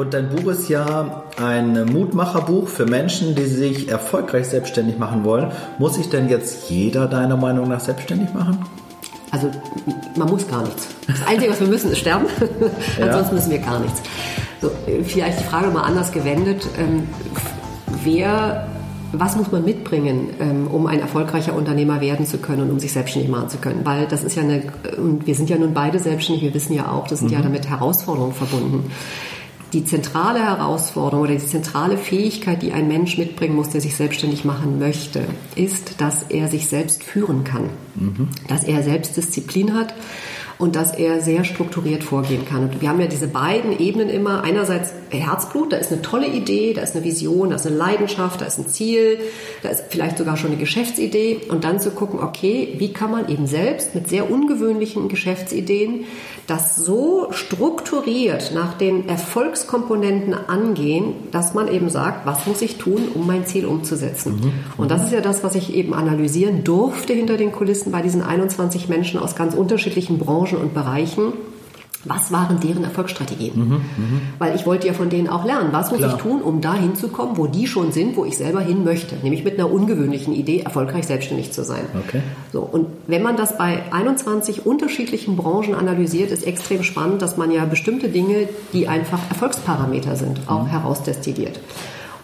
Und dein Buch ist ja ein Mutmacherbuch für Menschen, die sich erfolgreich selbstständig machen wollen. Muss sich denn jetzt jeder deiner Meinung nach selbstständig machen? Also man muss gar nichts. Das Einzige, was wir müssen, ist sterben. Ja. Ansonsten müssen wir gar nichts. So, vielleicht die Frage mal anders gewendet. Ähm, wer, was muss man mitbringen, ähm, um ein erfolgreicher Unternehmer werden zu können und um sich selbstständig machen zu können? Weil das ist ja eine, und wir sind ja nun beide selbstständig, wir wissen ja auch, das sind mhm. ja damit Herausforderungen verbunden die zentrale Herausforderung oder die zentrale Fähigkeit, die ein Mensch mitbringen muss, der sich selbstständig machen möchte, ist, dass er sich selbst führen kann, mhm. dass er Selbstdisziplin hat und dass er sehr strukturiert vorgehen kann. Und wir haben ja diese beiden Ebenen immer. Einerseits Herzblut, da ist eine tolle Idee, da ist eine Vision, da ist eine Leidenschaft, da ist ein Ziel, da ist vielleicht sogar schon eine Geschäftsidee. Und dann zu gucken, okay, wie kann man eben selbst mit sehr ungewöhnlichen Geschäftsideen das so strukturiert nach den Erfolgskomponenten angehen, dass man eben sagt, was muss ich tun, um mein Ziel umzusetzen. Mhm. Und das ist ja das, was ich eben analysieren durfte hinter den Kulissen bei diesen 21 Menschen aus ganz unterschiedlichen Branchen Branchen und Bereichen. Was waren deren Erfolgsstrategien? Mhm, mh. Weil ich wollte ja von denen auch lernen. Was muss Klar. ich tun, um dahin zu kommen, wo die schon sind, wo ich selber hin möchte? Nämlich mit einer ungewöhnlichen Idee, erfolgreich selbstständig zu sein. Okay. So, und wenn man das bei 21 unterschiedlichen Branchen analysiert, ist extrem spannend, dass man ja bestimmte Dinge, die einfach Erfolgsparameter sind, auch mhm. herausdestilliert.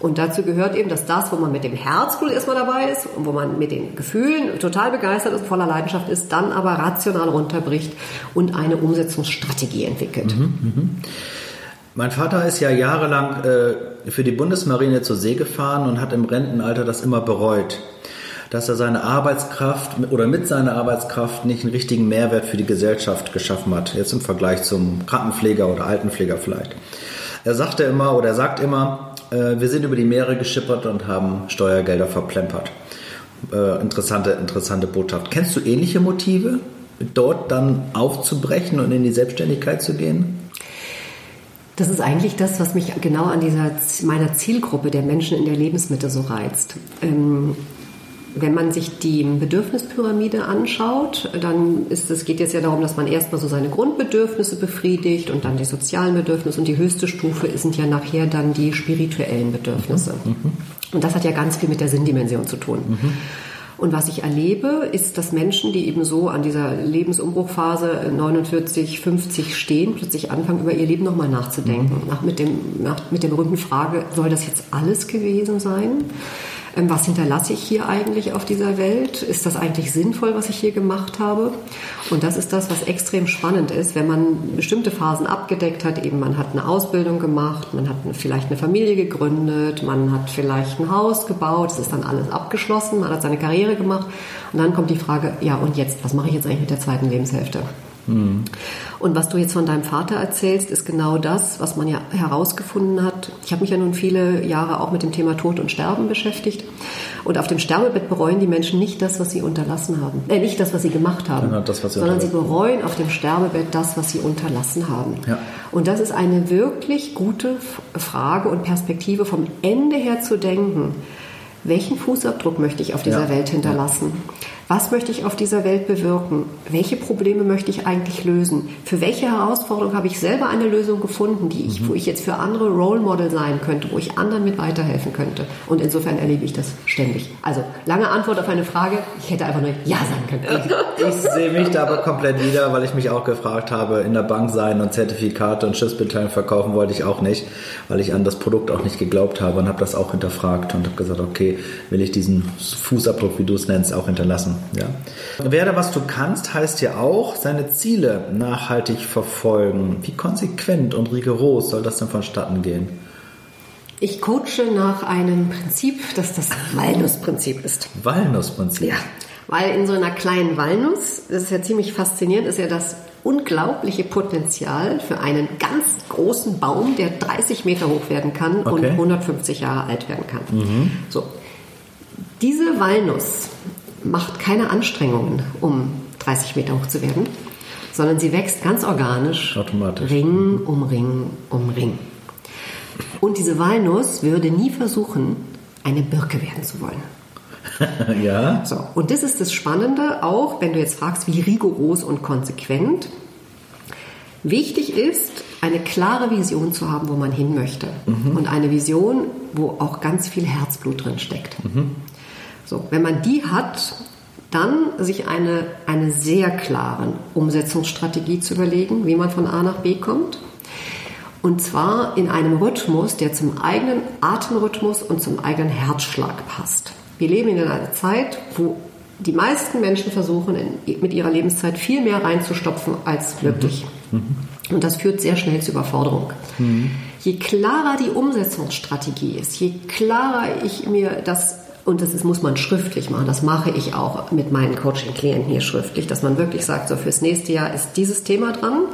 Und dazu gehört eben, dass das, wo man mit dem Herzblut erstmal dabei ist und wo man mit den Gefühlen total begeistert ist, voller Leidenschaft ist, dann aber rational runterbricht und eine Umsetzungsstrategie entwickelt. Mhm, mh. Mein Vater ist ja jahrelang äh, für die Bundesmarine zur See gefahren und hat im Rentenalter das immer bereut, dass er seine Arbeitskraft oder mit seiner Arbeitskraft nicht einen richtigen Mehrwert für die Gesellschaft geschaffen hat, jetzt im Vergleich zum Krankenpfleger oder Altenpfleger vielleicht. Er sagte immer oder er sagt immer, äh, wir sind über die Meere geschippert und haben Steuergelder verplempert. Äh, interessante, interessante Botschaft. Kennst du ähnliche Motive, dort dann aufzubrechen und in die Selbstständigkeit zu gehen? Das ist eigentlich das, was mich genau an dieser meiner Zielgruppe der Menschen in der Lebensmitte so reizt. Ähm, wenn man sich die Bedürfnispyramide anschaut, dann ist es geht jetzt ja darum, dass man erstmal so seine Grundbedürfnisse befriedigt und dann die sozialen Bedürfnisse und die höchste Stufe sind ja nachher dann die spirituellen Bedürfnisse. Mhm. Und das hat ja ganz viel mit der Sinndimension zu tun. Mhm. Und was ich erlebe, ist, dass Menschen, die eben so an dieser Lebensumbruchphase 49, 50 stehen, plötzlich anfangen, über ihr Leben nochmal nachzudenken. Mhm. Nach, mit, dem, nach, mit der berühmten Frage, soll das jetzt alles gewesen sein? Ähm, was hinterlasse ich hier eigentlich auf dieser Welt? Ist das eigentlich sinnvoll, was ich hier gemacht habe? Und das ist das, was extrem spannend ist, wenn man bestimmte Phasen abgedeckt hat. Eben man hat eine Ausbildung gemacht, man hat vielleicht eine Familie gegründet, man hat vielleicht ein Haus gebaut, es ist dann alles abgeschlossen, man hat seine Karriere gemacht. Und dann kommt die Frage, ja und jetzt, was mache ich jetzt eigentlich mit der zweiten Lebenshälfte? Mhm. Und was du jetzt von deinem Vater erzählst, ist genau das, was man ja herausgefunden hat. Ich habe mich ja nun viele Jahre auch mit dem Thema Tod und Sterben beschäftigt. Und auf dem Sterbebett bereuen die Menschen nicht das, was sie unterlassen haben. Äh, nicht das, was sie gemacht haben, genau, das, sie sondern sie bereuen auf dem Sterbebett das, was sie unterlassen haben. Ja. Und das ist eine wirklich gute Frage und Perspektive vom Ende her zu denken. Welchen Fußabdruck möchte ich auf dieser ja. Welt hinterlassen? Was möchte ich auf dieser Welt bewirken? Welche Probleme möchte ich eigentlich lösen? Für welche Herausforderung habe ich selber eine Lösung gefunden, die ich, mhm. wo ich jetzt für andere Role Model sein könnte, wo ich anderen mit weiterhelfen könnte? Und insofern erlebe ich das ständig. Also lange Antwort auf eine Frage. Ich hätte einfach nur Ja sagen können. Ich, ich sehe mich da aber komplett wieder, weil ich mich auch gefragt habe, in der Bank sein und Zertifikate und Schiffsbeteiligung verkaufen wollte ich auch nicht, weil ich an das Produkt auch nicht geglaubt habe und habe das auch hinterfragt und habe gesagt, okay, will ich diesen Fußabdruck, wie du es nennst, auch hinterlassen. Ja. Werde, was du kannst, heißt ja auch, seine Ziele nachhaltig verfolgen. Wie konsequent und rigoros soll das denn vonstatten gehen? Ich coache nach einem Prinzip, das das Walnussprinzip ist. Walnussprinzip? Ja, weil in so einer kleinen Walnuss, das ist ja ziemlich faszinierend, ist ja das unglaubliche Potenzial für einen ganz großen Baum, der 30 Meter hoch werden kann okay. und 150 Jahre alt werden kann. Mhm. So. Diese Walnuss macht keine Anstrengungen, um 30 Meter hoch zu werden, sondern sie wächst ganz organisch. Automatisch. Ring um Ring um Ring. Und diese Walnuss würde nie versuchen, eine Birke werden zu wollen. ja. So, und das ist das Spannende, auch wenn du jetzt fragst, wie rigoros und konsequent. Wichtig ist, eine klare Vision zu haben, wo man hin möchte. Mhm. Und eine Vision, wo auch ganz viel Herzblut drin steckt. Mhm. So, wenn man die hat, dann sich eine, eine sehr klare Umsetzungsstrategie zu überlegen, wie man von A nach B kommt. Und zwar in einem Rhythmus, der zum eigenen Atemrhythmus und zum eigenen Herzschlag passt. Wir leben in einer Zeit, wo die meisten Menschen versuchen, in, mit ihrer Lebenszeit viel mehr reinzustopfen als wirklich. Mhm. Und das führt sehr schnell zur Überforderung. Mhm. Je klarer die Umsetzungsstrategie ist, je klarer ich mir das und das ist, muss man schriftlich machen. Das mache ich auch mit meinen Coaching-Klienten hier schriftlich, dass man wirklich sagt, so fürs nächste Jahr ist dieses Thema dran.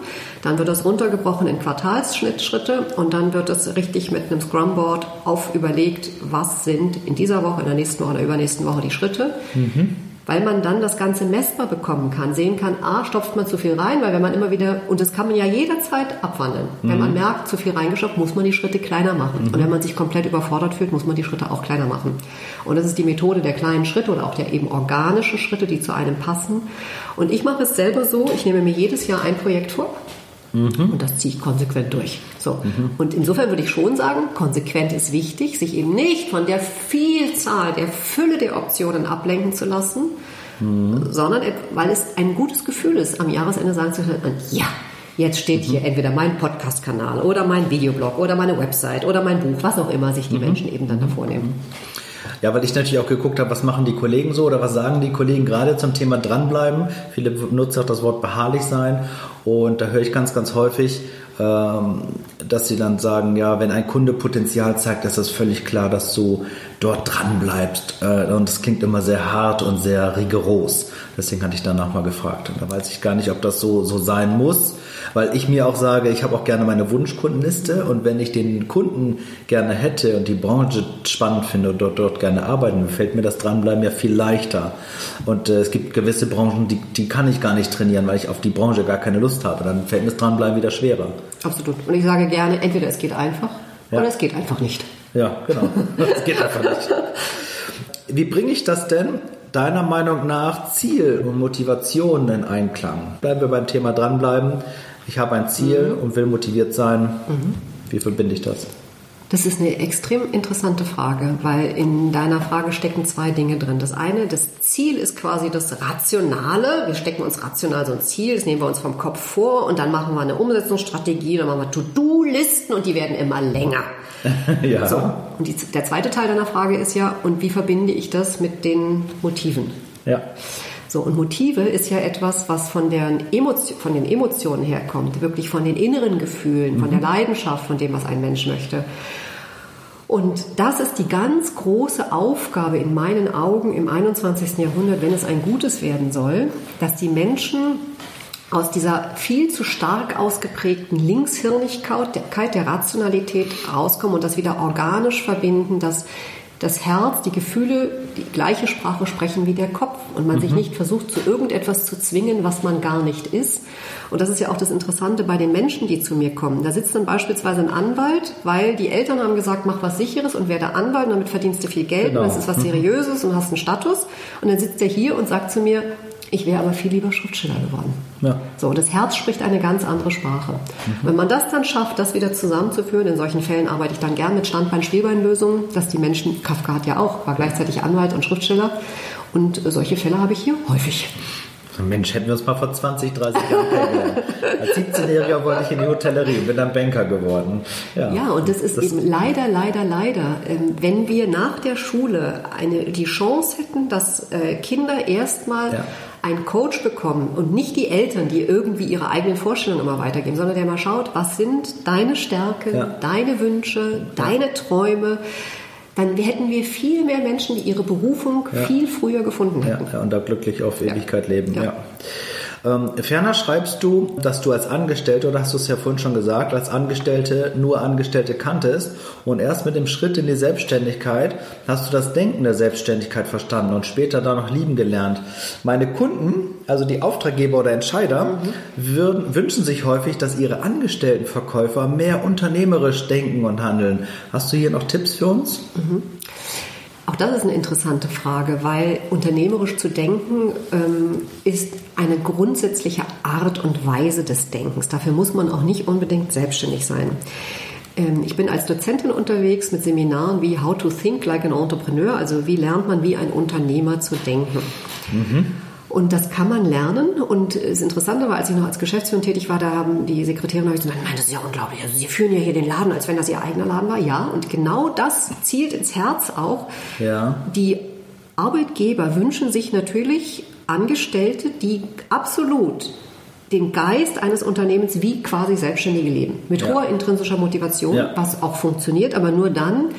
Dann wird das runtergebrochen in Quartalsschritte und dann wird es richtig mit einem Scrum-Board auf überlegt, was sind in dieser Woche, in der nächsten Woche, in der übernächsten Woche die Schritte. Mhm weil man dann das Ganze messbar bekommen kann, sehen kann, ah, stopft man zu viel rein, weil wenn man immer wieder, und das kann man ja jederzeit abwandeln. Mhm. Wenn man mhm. merkt, zu viel reingestopft, muss man die Schritte kleiner machen. Mhm. Und wenn man sich komplett überfordert fühlt, muss man die Schritte auch kleiner machen. Und das ist die Methode der kleinen Schritte oder auch der eben organischen Schritte, die zu einem passen. Und ich mache es selber so, ich nehme mir jedes Jahr ein Projekt vor Mhm. Und das ziehe ich konsequent durch. So. Mhm. Und insofern würde ich schon sagen, konsequent ist wichtig, sich eben nicht von der Vielzahl, der Fülle der Optionen ablenken zu lassen, mhm. sondern weil es ein gutes Gefühl ist, am Jahresende sagen zu können, ja, jetzt steht hier mhm. entweder mein Podcast-Kanal oder mein Videoblog oder meine Website oder mein Buch, was auch immer sich die mhm. Menschen eben dann davor nehmen. Ja, weil ich natürlich auch geguckt habe, was machen die Kollegen so oder was sagen die Kollegen gerade zum Thema dranbleiben. Viele nutzen auch das Wort beharrlich sein und da höre ich ganz, ganz häufig, ähm, dass sie dann sagen, ja, wenn ein Kunde Potenzial zeigt, ist das völlig klar, dass du dort dran bleibst. Äh, und das klingt immer sehr hart und sehr rigoros. Deswegen hatte ich danach mal gefragt. Und da weiß ich gar nicht, ob das so, so sein muss weil ich mir auch sage, ich habe auch gerne meine Wunschkundenliste und wenn ich den Kunden gerne hätte und die Branche spannend finde und dort, dort gerne arbeiten, fällt mir das Dranbleiben ja viel leichter. Und äh, es gibt gewisse Branchen, die, die kann ich gar nicht trainieren, weil ich auf die Branche gar keine Lust habe. Dann fällt mir das Dranbleiben wieder schwerer. Absolut. Und ich sage gerne, entweder es geht einfach ja. oder es geht einfach nicht. Ja, genau. es geht einfach nicht. Wie bringe ich das denn deiner Meinung nach Ziel und Motivation in Einklang? Bleiben wir beim Thema dranbleiben ich habe ein Ziel mhm. und will motiviert sein. Mhm. Wie verbinde ich das? Das ist eine extrem interessante Frage, weil in deiner Frage stecken zwei Dinge drin. Das eine, das Ziel ist quasi das Rationale. Wir stecken uns rational so ein Ziel, das nehmen wir uns vom Kopf vor und dann machen wir eine Umsetzungsstrategie, dann machen wir To-Do-Listen und die werden immer länger. ja. So. Und die, der zweite Teil deiner Frage ist ja, und wie verbinde ich das mit den Motiven? Ja. So, und Motive ist ja etwas, was von, deren Emotio von den Emotionen herkommt, wirklich von den inneren Gefühlen, von der mhm. Leidenschaft, von dem, was ein Mensch möchte. Und das ist die ganz große Aufgabe in meinen Augen im 21. Jahrhundert, wenn es ein Gutes werden soll, dass die Menschen aus dieser viel zu stark ausgeprägten Linkshirnigkeit der Rationalität rauskommen und das wieder organisch verbinden, dass das Herz, die Gefühle die gleiche Sprache sprechen wie der Kopf und man mhm. sich nicht versucht, zu irgendetwas zu zwingen, was man gar nicht ist. Und das ist ja auch das Interessante bei den Menschen, die zu mir kommen. Da sitzt dann beispielsweise ein Anwalt, weil die Eltern haben gesagt, mach was Sicheres und werde Anwalt und damit verdienst du viel Geld genau. und das ist was mhm. Seriöses und hast einen Status. Und dann sitzt er hier und sagt zu mir, ich wäre aber viel lieber Schriftsteller geworden. Ja. So, das Herz spricht eine ganz andere Sprache. Mhm. Wenn man das dann schafft, das wieder zusammenzuführen, in solchen Fällen arbeite ich dann gern mit Standbein-Spielbein-Lösungen, dass die Menschen, Kafka hat ja auch, war gleichzeitig Anwalt und Schriftsteller, und solche Fälle habe ich hier häufig. Mensch, hätten wir uns mal vor 20, 30 Jahren kennengelernt. Als 17-Jähriger wollte ich in die Hotellerie und bin dann Banker geworden. Ja, ja und das ist das eben leider, leider, leider, ähm, wenn wir nach der Schule eine, die Chance hätten, dass äh, Kinder erstmal ja einen Coach bekommen und nicht die Eltern, die irgendwie ihre eigenen Vorstellungen immer weitergeben, sondern der mal schaut, was sind deine Stärken, ja. deine Wünsche, deine Träume, dann hätten wir viel mehr Menschen, die ihre Berufung ja. viel früher gefunden hätten. Ja, und da glücklich auf Ewigkeit leben. ja. Ähm, ferner schreibst du, dass du als Angestellte, oder hast du es ja vorhin schon gesagt, als Angestellte nur Angestellte kanntest und erst mit dem Schritt in die Selbstständigkeit hast du das Denken der Selbstständigkeit verstanden und später da noch lieben gelernt. Meine Kunden, also die Auftraggeber oder Entscheider, mhm. würden, wünschen sich häufig, dass ihre Angestelltenverkäufer mehr unternehmerisch denken und handeln. Hast du hier noch Tipps für uns? Mhm. Auch das ist eine interessante Frage, weil unternehmerisch zu denken ähm, ist eine grundsätzliche Art und Weise des Denkens. Dafür muss man auch nicht unbedingt selbstständig sein. Ähm, ich bin als Dozentin unterwegs mit Seminaren wie How to Think Like an Entrepreneur, also wie lernt man wie ein Unternehmer zu denken. Mhm. Und das kann man lernen. Und das Interessante war, als ich noch als Geschäftsführerin tätig war, da haben die Sekretärin gesagt, nein, das ist ja unglaublich. Also Sie führen ja hier den Laden, als wenn das Ihr eigener Laden war. Ja, und genau das zielt ins Herz auch. Ja. Die Arbeitgeber wünschen sich natürlich Angestellte, die absolut den Geist eines Unternehmens wie quasi Selbstständige leben. Mit ja. hoher intrinsischer Motivation, ja. was auch funktioniert, aber nur dann,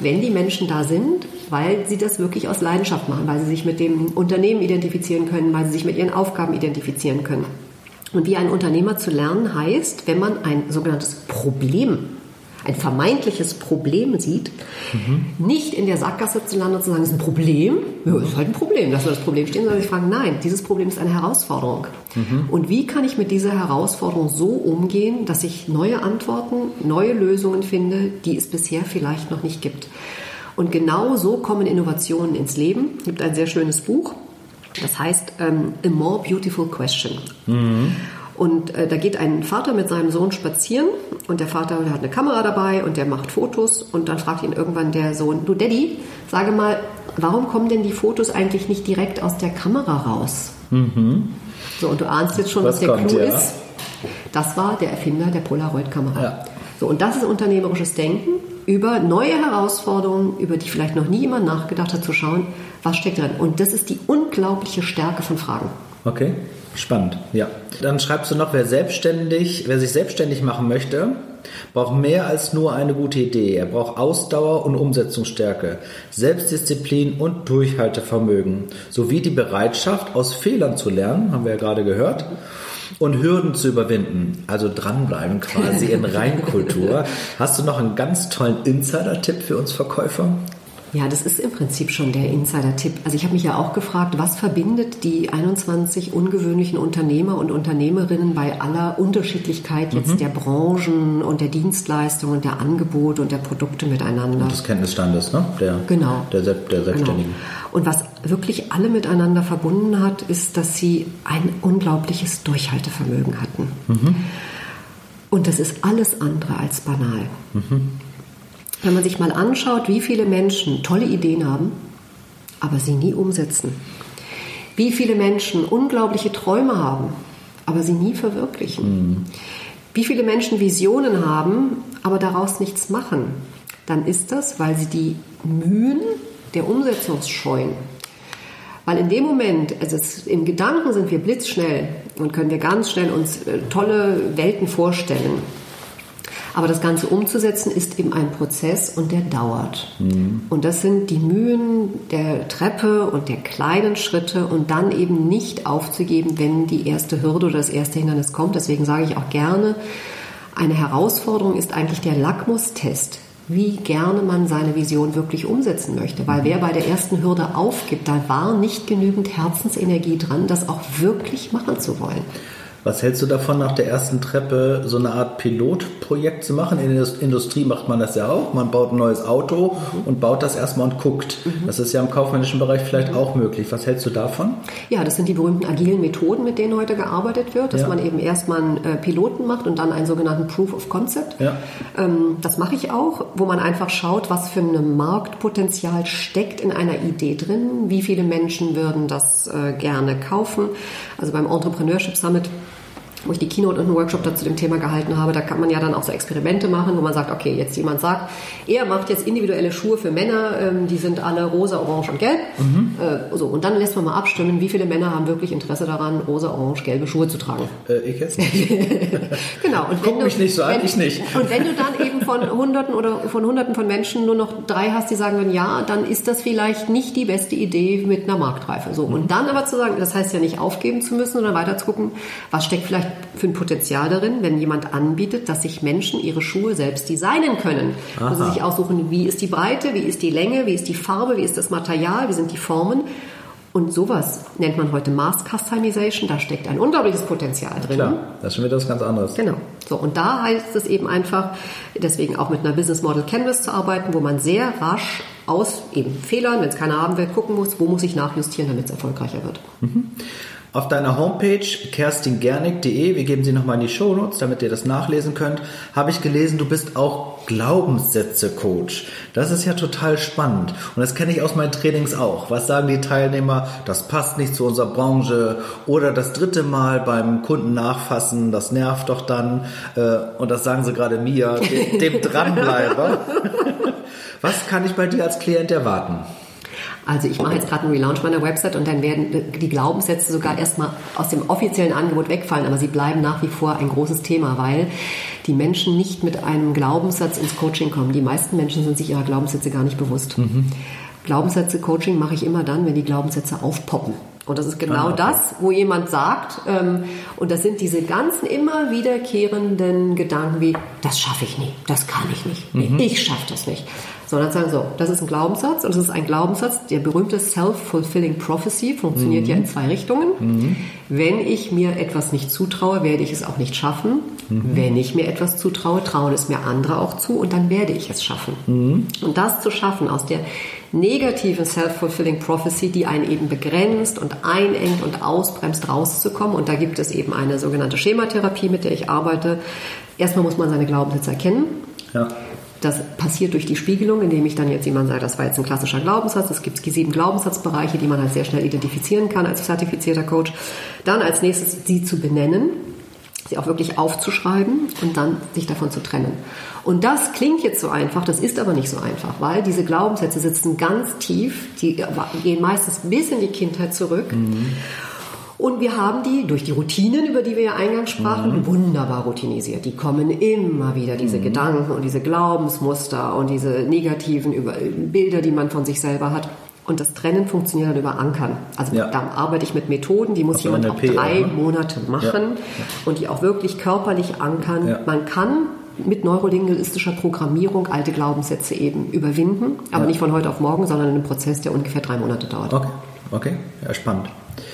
wenn die Menschen da sind, weil sie das wirklich aus Leidenschaft machen, weil sie sich mit dem Unternehmen identifizieren können, weil sie sich mit ihren Aufgaben identifizieren können. Und wie ein Unternehmer zu lernen heißt, wenn man ein sogenanntes Problem ein vermeintliches Problem sieht, mhm. nicht in der Sackgasse zu landen und zu sagen, es ist ein Problem, ja, es ist halt ein Problem, lassen wir das Problem stehen, sondern sich fragen, nein, dieses Problem ist eine Herausforderung. Mhm. Und wie kann ich mit dieser Herausforderung so umgehen, dass ich neue Antworten, neue Lösungen finde, die es bisher vielleicht noch nicht gibt? Und genau so kommen Innovationen ins Leben. Es gibt ein sehr schönes Buch, das heißt ähm, A More Beautiful Question. Mhm. Und äh, da geht ein Vater mit seinem Sohn spazieren und der Vater der hat eine Kamera dabei und der macht Fotos und dann fragt ihn irgendwann der Sohn, du Daddy, sage mal, warum kommen denn die Fotos eigentlich nicht direkt aus der Kamera raus? Mhm. So, und du ahnst jetzt schon, was, was der kommt, Clou ja. ist. Das war der Erfinder der Polaroid-Kamera. Ja. So, und das ist unternehmerisches Denken, über neue Herausforderungen, über die vielleicht noch nie jemand nachgedacht hat, zu schauen, was steckt drin. Und das ist die unglaubliche Stärke von Fragen. Okay. Spannend, ja. Dann schreibst du noch, wer selbstständig, wer sich selbstständig machen möchte, braucht mehr als nur eine gute Idee. Er braucht Ausdauer und Umsetzungsstärke, Selbstdisziplin und Durchhaltevermögen, sowie die Bereitschaft, aus Fehlern zu lernen, haben wir ja gerade gehört, und Hürden zu überwinden. Also dranbleiben quasi in Reinkultur. Hast du noch einen ganz tollen Insider-Tipp für uns Verkäufer? Ja, das ist im Prinzip schon der Insider-Tipp. Also ich habe mich ja auch gefragt, was verbindet die 21 ungewöhnlichen Unternehmer und Unternehmerinnen bei aller Unterschiedlichkeit jetzt mhm. der Branchen und der Dienstleistungen und der Angebote und der Produkte miteinander? Und des Kenntnisstandes, ne? Der, genau. Der, der genau. Selbstständigen. Genau. Und was wirklich alle miteinander verbunden hat, ist, dass sie ein unglaubliches Durchhaltevermögen hatten. Mhm. Und das ist alles andere als banal. Mhm. Wenn man sich mal anschaut, wie viele Menschen tolle Ideen haben, aber sie nie umsetzen. Wie viele Menschen unglaubliche Träume haben, aber sie nie verwirklichen. Mhm. Wie viele Menschen Visionen haben, aber daraus nichts machen. Dann ist das, weil sie die Mühen der Umsetzung scheuen. Weil in dem Moment, also es, im Gedanken sind wir blitzschnell und können wir ganz schnell uns äh, tolle Welten vorstellen. Aber das Ganze umzusetzen ist eben ein Prozess und der dauert. Mhm. Und das sind die Mühen der Treppe und der kleinen Schritte und dann eben nicht aufzugeben, wenn die erste Hürde oder das erste Hindernis kommt. Deswegen sage ich auch gerne, eine Herausforderung ist eigentlich der Lackmustest wie gerne man seine Vision wirklich umsetzen möchte. Weil wer bei der ersten Hürde aufgibt, da war nicht genügend Herzensenergie dran, das auch wirklich machen zu wollen. Was hältst du davon, nach der ersten Treppe so eine Art Pilotprojekt zu machen? In der Industrie macht man das ja auch. Man baut ein neues Auto mhm. und baut das erstmal und guckt. Mhm. Das ist ja im kaufmännischen Bereich vielleicht mhm. auch möglich. Was hältst du davon? Ja, das sind die berühmten agilen Methoden, mit denen heute gearbeitet wird, dass ja. man eben erstmal einen äh, Piloten macht und dann einen sogenannten Proof of Concept. Ja. Ähm, das mache ich auch, wo man einfach schaut, was für ein Marktpotenzial steckt in einer Idee drin, wie viele Menschen würden das äh, gerne kaufen. Also beim Entrepreneurship Summit wo ich die Keynote und einen Workshop dazu dem Thema gehalten habe, da kann man ja dann auch so Experimente machen, wo man sagt, okay, jetzt jemand sagt, er macht jetzt individuelle Schuhe für Männer, ähm, die sind alle rosa, orange und gelb. Mhm. Äh, so, und dann lässt man mal abstimmen, wie viele Männer haben wirklich Interesse daran, rosa, orange, gelbe Schuhe zu tragen. Äh, ich jetzt nicht. genau. Und Guck mich nicht so an, ich nicht. Und wenn du dann eben von Hunderten oder von Hunderten von Menschen nur noch drei hast, die sagen würden, ja, dann ist das vielleicht nicht die beste Idee mit einer Marktreife. So. Und mhm. dann aber zu sagen, das heißt ja nicht aufgeben zu müssen, sondern weiter zu gucken, was steckt vielleicht für ein Potenzial darin, wenn jemand anbietet, dass sich Menschen ihre Schuhe selbst designen können. Aha. Also sich aussuchen, wie ist die Breite, wie ist die Länge, wie ist die Farbe, wie ist das Material, wie sind die Formen. Und sowas nennt man heute Mass Customization. Da steckt ein unglaubliches Potenzial drin. Klar, das ist schon wieder was ganz anderes. Genau. So, und da heißt es eben einfach, deswegen auch mit einer Business Model Canvas zu arbeiten, wo man sehr rasch aus eben Fehlern, wenn es keiner haben will, gucken muss, wo muss ich nachjustieren, damit es erfolgreicher wird. Mhm. Auf deiner Homepage kerstingernig.de, wir geben sie nochmal in die Shownotes, damit ihr das nachlesen könnt, habe ich gelesen, du bist auch Glaubenssätze-Coach. Das ist ja total spannend. Und das kenne ich aus meinen Trainings auch. Was sagen die Teilnehmer? Das passt nicht zu unserer Branche. Oder das dritte Mal beim Kunden nachfassen, das nervt doch dann. Äh, und das sagen sie gerade mir, dem, dem Dranbleiber. Was kann ich bei dir als Klient erwarten? Also ich mache jetzt gerade einen Relaunch meiner Website und dann werden die Glaubenssätze sogar erstmal aus dem offiziellen Angebot wegfallen, aber sie bleiben nach wie vor ein großes Thema, weil die Menschen nicht mit einem Glaubenssatz ins Coaching kommen. Die meisten Menschen sind sich ihrer Glaubenssätze gar nicht bewusst. Mhm. Glaubenssätze-Coaching mache ich immer dann, wenn die Glaubenssätze aufpoppen. Und das ist genau ah, okay. das, wo jemand sagt, ähm, und das sind diese ganzen immer wiederkehrenden Gedanken wie, das schaffe ich nie, das kann ich nicht, mhm. ich schaffe das nicht sondern sagen so, das ist ein Glaubenssatz und das ist ein Glaubenssatz, der berühmte Self-Fulfilling Prophecy funktioniert mhm. ja in zwei Richtungen. Mhm. Wenn ich mir etwas nicht zutraue, werde ich es auch nicht schaffen. Mhm. Wenn ich mir etwas zutraue, trauen es mir andere auch zu und dann werde ich es schaffen. Mhm. Und das zu schaffen aus der negativen Self-Fulfilling Prophecy, die einen eben begrenzt und einengt und ausbremst, rauszukommen. Und da gibt es eben eine sogenannte Schematherapie, mit der ich arbeite. Erstmal muss man seine Glaubenssätze erkennen. Ja. Das passiert durch die Spiegelung, indem ich dann jetzt jemand sagt, das war jetzt ein klassischer Glaubenssatz. Es gibt sieben Glaubenssatzbereiche, die man halt sehr schnell identifizieren kann als zertifizierter Coach. Dann als nächstes sie zu benennen, sie auch wirklich aufzuschreiben und dann sich davon zu trennen. Und das klingt jetzt so einfach, das ist aber nicht so einfach, weil diese Glaubenssätze sitzen ganz tief, die gehen meistens bis in die Kindheit zurück. Mhm. Und wir haben die durch die Routinen, über die wir ja eingangs sprachen, mhm. wunderbar routinisiert. Die kommen immer wieder, diese mhm. Gedanken und diese Glaubensmuster und diese negativen Bilder, die man von sich selber hat. Und das Trennen funktioniert dann über Ankern. Also ja. da arbeite ich mit Methoden, die muss jemand auch drei oder? Monate machen ja. Ja. und die auch wirklich körperlich ankern. Man kann mit neurolinguistischer Programmierung alte Glaubenssätze eben überwinden, aber nicht von heute auf morgen, sondern in einem Prozess, der ungefähr drei Monate dauert. Okay, okay. ja, spannend.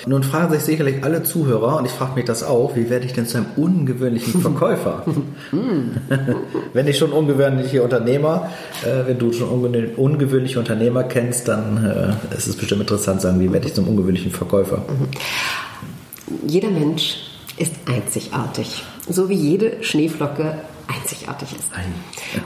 Nun fragen sich sicherlich alle Zuhörer, und ich frage mich das auch, wie werde ich denn zu einem ungewöhnlichen Verkäufer? wenn ich schon ungewöhnliche Unternehmer, äh, wenn du schon ungewöhnliche Unternehmer kennst, dann äh, ist es bestimmt interessant zu sagen, wie werde ich zum ungewöhnlichen Verkäufer? Jeder Mensch ist einzigartig, so wie jede Schneeflocke einzigartig ist.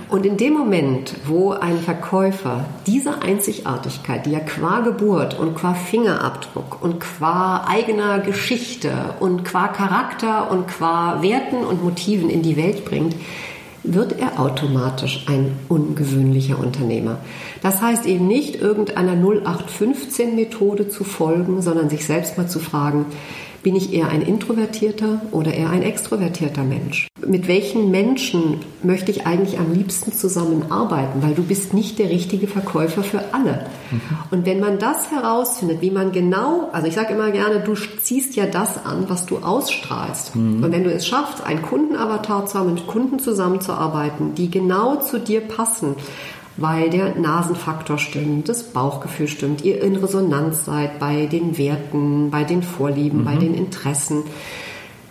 Und in dem Moment, wo ein Verkäufer diese Einzigartigkeit, die er qua Geburt und qua Fingerabdruck und qua eigener Geschichte und qua Charakter und qua Werten und Motiven in die Welt bringt, wird er automatisch ein ungewöhnlicher Unternehmer. Das heißt eben nicht irgendeiner 0815-Methode zu folgen, sondern sich selbst mal zu fragen, bin ich eher ein introvertierter oder eher ein extrovertierter Mensch? Mit welchen Menschen möchte ich eigentlich am liebsten zusammenarbeiten? Weil du bist nicht der richtige Verkäufer für alle. Mhm. Und wenn man das herausfindet, wie man genau, also ich sage immer gerne, du ziehst ja das an, was du ausstrahlst. Mhm. Und wenn du es schaffst, einen Kundenavatar zu haben, mit Kunden zusammenzuarbeiten, die genau zu dir passen, weil der Nasenfaktor stimmt, das Bauchgefühl stimmt, ihr in Resonanz seid bei den Werten, bei den Vorlieben, mhm. bei den Interessen,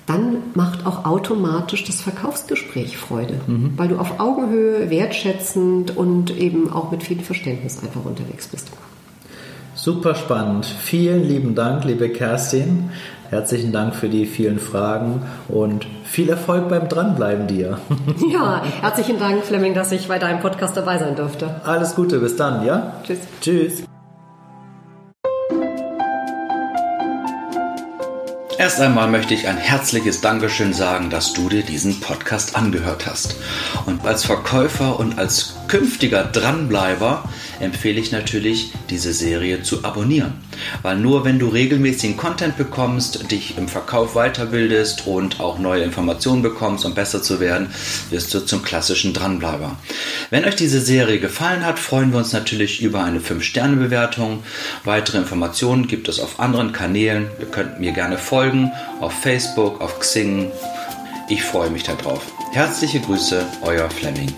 dann macht auch automatisch das Verkaufsgespräch Freude, mhm. weil du auf Augenhöhe, wertschätzend und eben auch mit viel Verständnis einfach unterwegs bist. Super spannend. Vielen lieben Dank, liebe Kerstin. Herzlichen Dank für die vielen Fragen und viel Erfolg beim Dranbleiben dir. Ja, herzlichen Dank, Fleming, dass ich bei deinem Podcast dabei sein durfte. Alles Gute, bis dann, ja? Tschüss. Tschüss. Erst einmal möchte ich ein herzliches Dankeschön sagen, dass du dir diesen Podcast angehört hast. Und als Verkäufer und als künftiger Dranbleiber empfehle ich natürlich, diese Serie zu abonnieren. Weil nur wenn du regelmäßigen Content bekommst, dich im Verkauf weiterbildest und auch neue Informationen bekommst, um besser zu werden, wirst du zum klassischen Dranbleiber. Wenn euch diese Serie gefallen hat, freuen wir uns natürlich über eine 5-Sterne-Bewertung. Weitere Informationen gibt es auf anderen Kanälen. Ihr könnt mir gerne folgen auf Facebook, auf Xing. Ich freue mich darauf. Herzliche Grüße, euer Fleming.